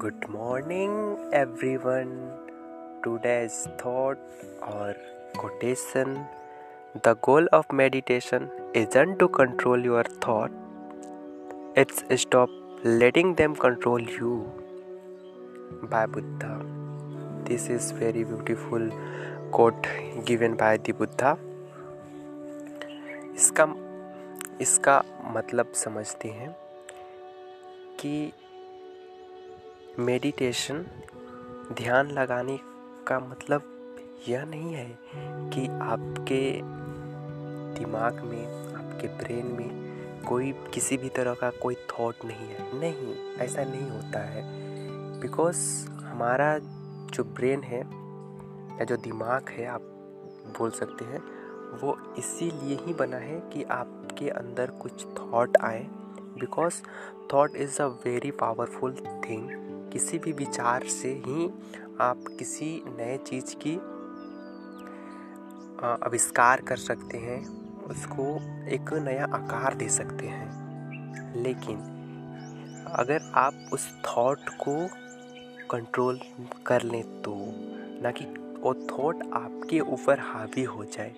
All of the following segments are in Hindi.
Good morning every everyone. Today's thought और quotation the goal of meditation isn't to control your thought it's stop letting them control you by Buddha this is very beautiful quote given by the Buddha इसका इसका मतलब समझते हैं कि मेडिटेशन, ध्यान लगाने का मतलब यह नहीं है कि आपके दिमाग में, आपके ब्रेन में कोई, किसी भी तरह का कोई थॉट नहीं है। नहीं, ऐसा नहीं होता है। बिकॉज़ हमारा जो ब्रेन है, या जो दिमाग है, आप बोल सकते हैं, वो इसीलिए ही बना है कि आपके अंदर कुछ थॉट आए। Because thought is a very powerful thing किसी भी विचार से ही आप किसी नए चीज़ की आविष्कार कर सकते हैं, उसको एक नया आकार दे सकते हैं। लेकिन अगर आप उस थॉट को कंट्रोल कर लें तो ना कि वो थॉट आपके ऊपर हावी हो जाए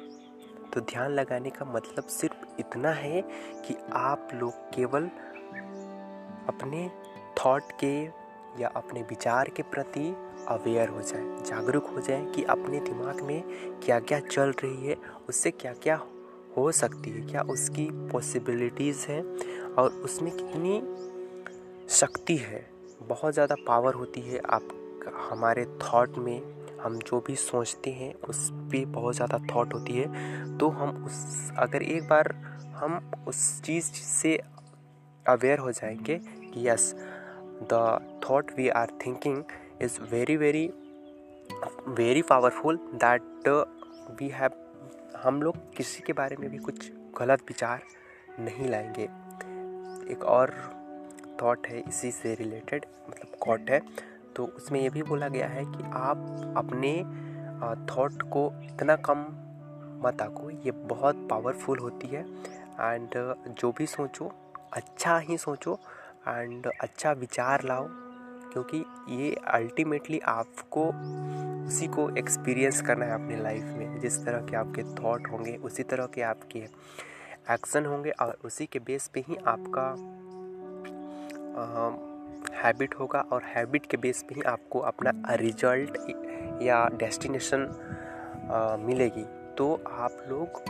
तो ध्यान लगाने का मतलब सिर्फ़ इतना है कि आप लोग केवल अपने थॉट के या अपने विचार के प्रति अवेयर हो जाए, जागरूक हो जाए कि अपने दिमाग में क्या क्या चल रही है, उससे क्या क्या हो सकती है, क्या उसकी पॉसिबिलिटीज़ हैं और उसमें कितनी शक्ति है, बहुत ज़्यादा पावर होती है आप, हमारे थॉट में, हम जो भी सोचते हैं, उस पर बहुत ज़्यादा थॉट होती है तो हम उस, अगर एक बार हम उस चीज़ से अवेयर हो जाएँगे कि yes the thought we are thinking is very very very powerful that uh, we have हम लोग किसी के बारे में भी कुछ गलत विचार नहीं लाएँगे। एक और थॉट है इसी से रिलेटेड मतलब कॉट है। तो उसमें ये भी बोला गया है कि आप अपने थॉट को इतना कम मत आको ये बहुत पावरफुल होती है। एंड जो भी सोचो अच्छा ही सोचो एंड अच्छा विचार लाओ, क्योंकि ये अल्टीमेटली आपको उसी को एक्सपीरियंस करना है अपनी लाइफ में। जिस तरह के आपके थॉट होंगे, उसी तरह के आपके एक्शन होंगे और उसी के बेस पे ही आपका हैबिट होगा और हैबिट के बेस पे ही आपको अपना रिज़ल्ट या डेस्टिनेशन मिलेगी। तो आप लोग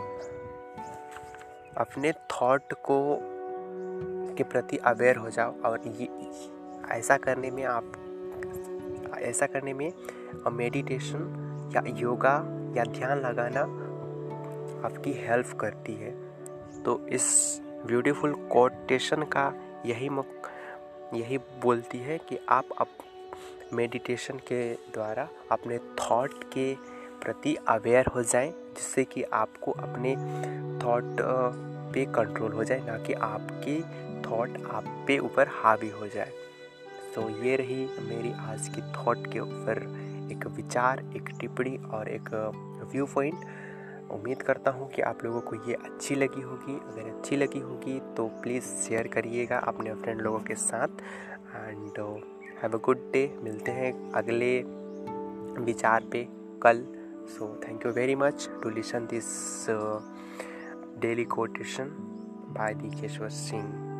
अपने थॉट को के प्रति अवेयर हो जाओ और ये, ऐसा करने में आप, ऐसा करने में मेडिटेशन या योगा या ध्यान लगाना आपकी हेल्प करती है। तो इस ब्यूटीफुल कोटेशन का यही मुक यही बोलती है कि आप अब मेडिटेशन के द्वारा अपने थॉट के प्रति अवेयर हो जाएँ, जिससे कि आपको अपने थॉट पे कंट्रोल हो जाए, ना कि आपकी थॉट आप पे ऊपर हावी हो जाए। तो ये रही मेरी आज की थॉट के ऊपर एक विचार, एक टिप्पणी और एक व्यू पॉइंट उम्मीद करता हूँ कि आप लोगों को ये अच्छी लगी होगी। अगर अच्छी लगी होगी तो प्लीज़ शेयर करिएगा अपने फ्रेंड लोगों के साथ। And have a good day मिलते हैं अगले विचार पे कल। So thank you very much to listen this daily quotation by the Keshwar Singh